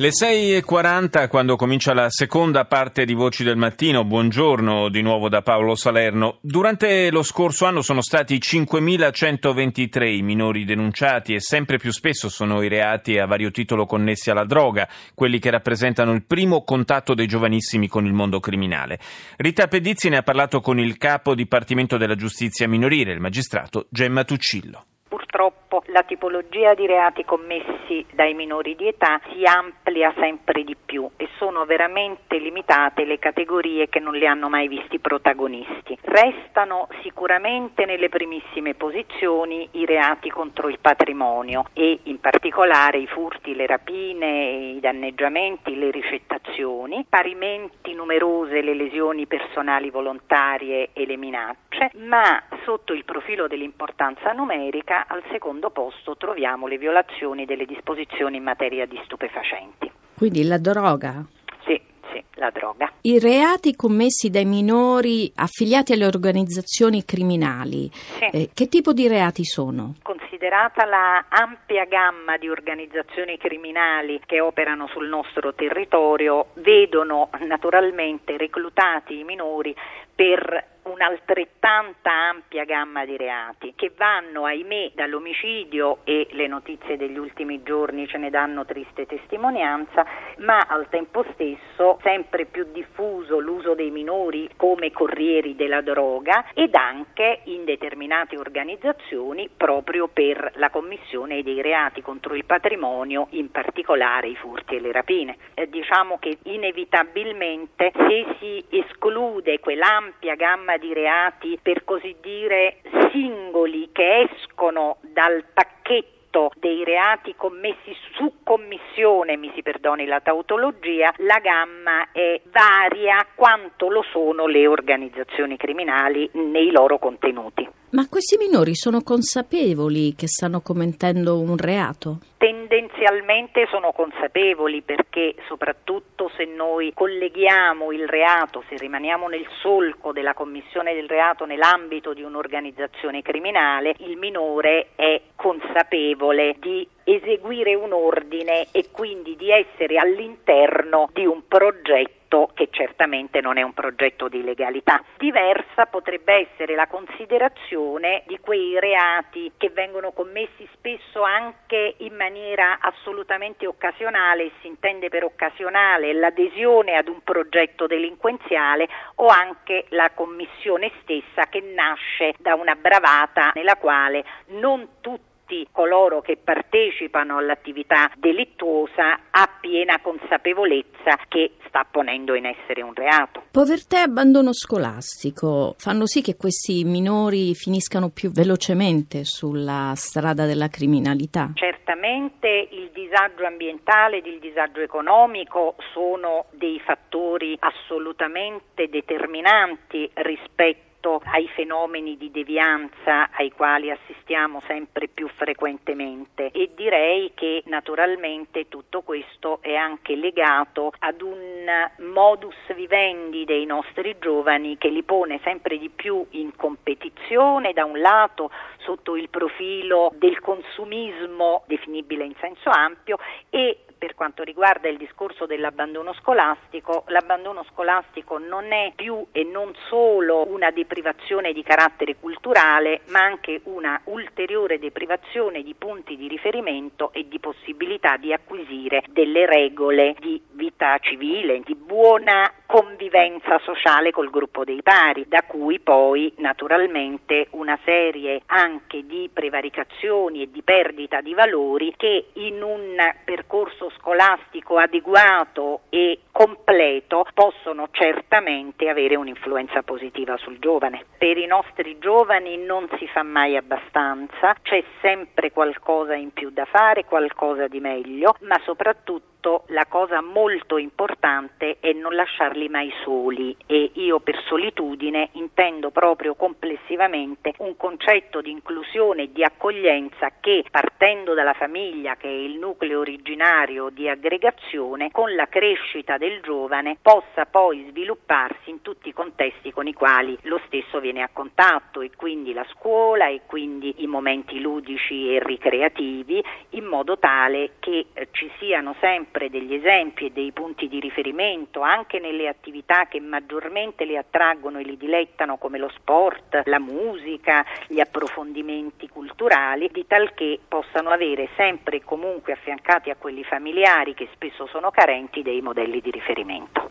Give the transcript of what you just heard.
Le 6.40 quando comincia la seconda parte di Voci del Mattino. Buongiorno di nuovo da Paolo Salerno. Durante lo scorso anno sono stati 5.123 i minori denunciati e sempre più spesso sono i reati a vario titolo connessi alla droga, quelli che rappresentano il primo contatto dei giovanissimi con il mondo criminale. Rita Pedizzi ne ha parlato con il capo Dipartimento della Giustizia Minorile, il magistrato Gemma Tuccillo la tipologia di reati commessi dai minori di età si amplia sempre di più e sono veramente limitate le categorie che non li hanno mai visti protagonisti. Restano sicuramente nelle primissime posizioni i reati contro il patrimonio e in particolare i furti, le rapine, i danneggiamenti, le ricettazioni, parimenti numerose le lesioni personali volontarie e le minacce, ma sotto il profilo dell'importanza numerica al secondo posto troviamo le violazioni delle disposizioni in materia di stupefacenti. Quindi la droga? Sì, sì, la droga. I reati commessi dai minori affiliati alle organizzazioni criminali, Sì. eh, che tipo di reati sono? Considerata la ampia gamma di organizzazioni criminali che operano sul nostro territorio, vedono naturalmente reclutati i minori per un'altrettanta ampia gamma di reati che vanno, ahimè, dall'omicidio e le notizie degli ultimi giorni ce ne danno triste testimonianza, ma al tempo stesso sempre più diffuso l'uso dei minori come corrieri della droga ed anche in determinate organizzazioni proprio per la commissione dei reati contro il patrimonio, in particolare i furti e le rapine. Eh, diciamo che inevitabilmente se si esclude quell'ampia gamma di reati per così dire singoli che escono dal pacchetto dei reati commessi su commissione, mi si perdoni la tautologia, la gamma è varia quanto lo sono le organizzazioni criminali nei loro contenuti. Ma questi minori sono consapevoli che stanno commettendo un reato? Tendenzialmente sono consapevoli perché soprattutto se noi colleghiamo il reato, se rimaniamo nel solco della commissione del reato nell'ambito di un'organizzazione criminale, il minore è consapevole di eseguire un ordine e quindi di essere all'interno di un progetto che certamente non è un progetto di legalità. Diversa potrebbe essere la considerazione di quei reati che vengono commessi spesso anche in maniera assolutamente occasionale, si intende per occasionale l'adesione ad un progetto delinquenziale o anche la commissione stessa che nasce da una bravata nella quale non tutti coloro che partecipano all'attività delittuosa ha piena consapevolezza che sta ponendo in essere un reato. Povertà e abbandono scolastico fanno sì che questi minori finiscano più velocemente sulla strada della criminalità. Certamente il disagio ambientale ed il disagio economico sono dei fattori assolutamente determinanti rispetto ai fenomeni di devianza ai quali assistiamo sempre più frequentemente. E direi che naturalmente tutto questo è anche legato ad un modus vivendi dei nostri giovani che li pone sempre di più in competizione da un lato sotto il profilo del consumismo definibile in senso ampio e per quanto riguarda il discorso dell'abbandono scolastico, l'abbandono scolastico non è più e non solo una deprivazione di carattere culturale, ma anche una ulteriore deprivazione di punti di riferimento e di possibilità di acquisire delle regole di vita civile, di buona convivenza sociale col gruppo dei pari, da cui poi naturalmente una serie anche di prevaricazioni e di perdita di valori che in un percorso scolastico adeguato e completo possono certamente avere un'influenza positiva sul giovane. Per i nostri giovani non si fa mai abbastanza, c'è sempre qualcosa in più da fare, qualcosa di meglio, ma soprattutto la cosa molto importante è non lasciarli mai soli e io per solitudine intendo proprio complessivamente un concetto di inclusione e di accoglienza che partendo dalla famiglia che è il nucleo originario di aggregazione con la crescita del giovane possa poi svilupparsi in tutti i contesti con i quali lo stesso viene a contatto e quindi la scuola e quindi i momenti ludici e ricreativi in modo tale che eh, ci siano sempre degli esempi e dei punti di riferimento anche nelle attività che maggiormente li attraggono e li dilettano come lo sport, la musica, gli approfondimenti culturali, di tal che possano avere sempre e comunque affiancati a quelli familiari che spesso sono carenti dei modelli di riferimento.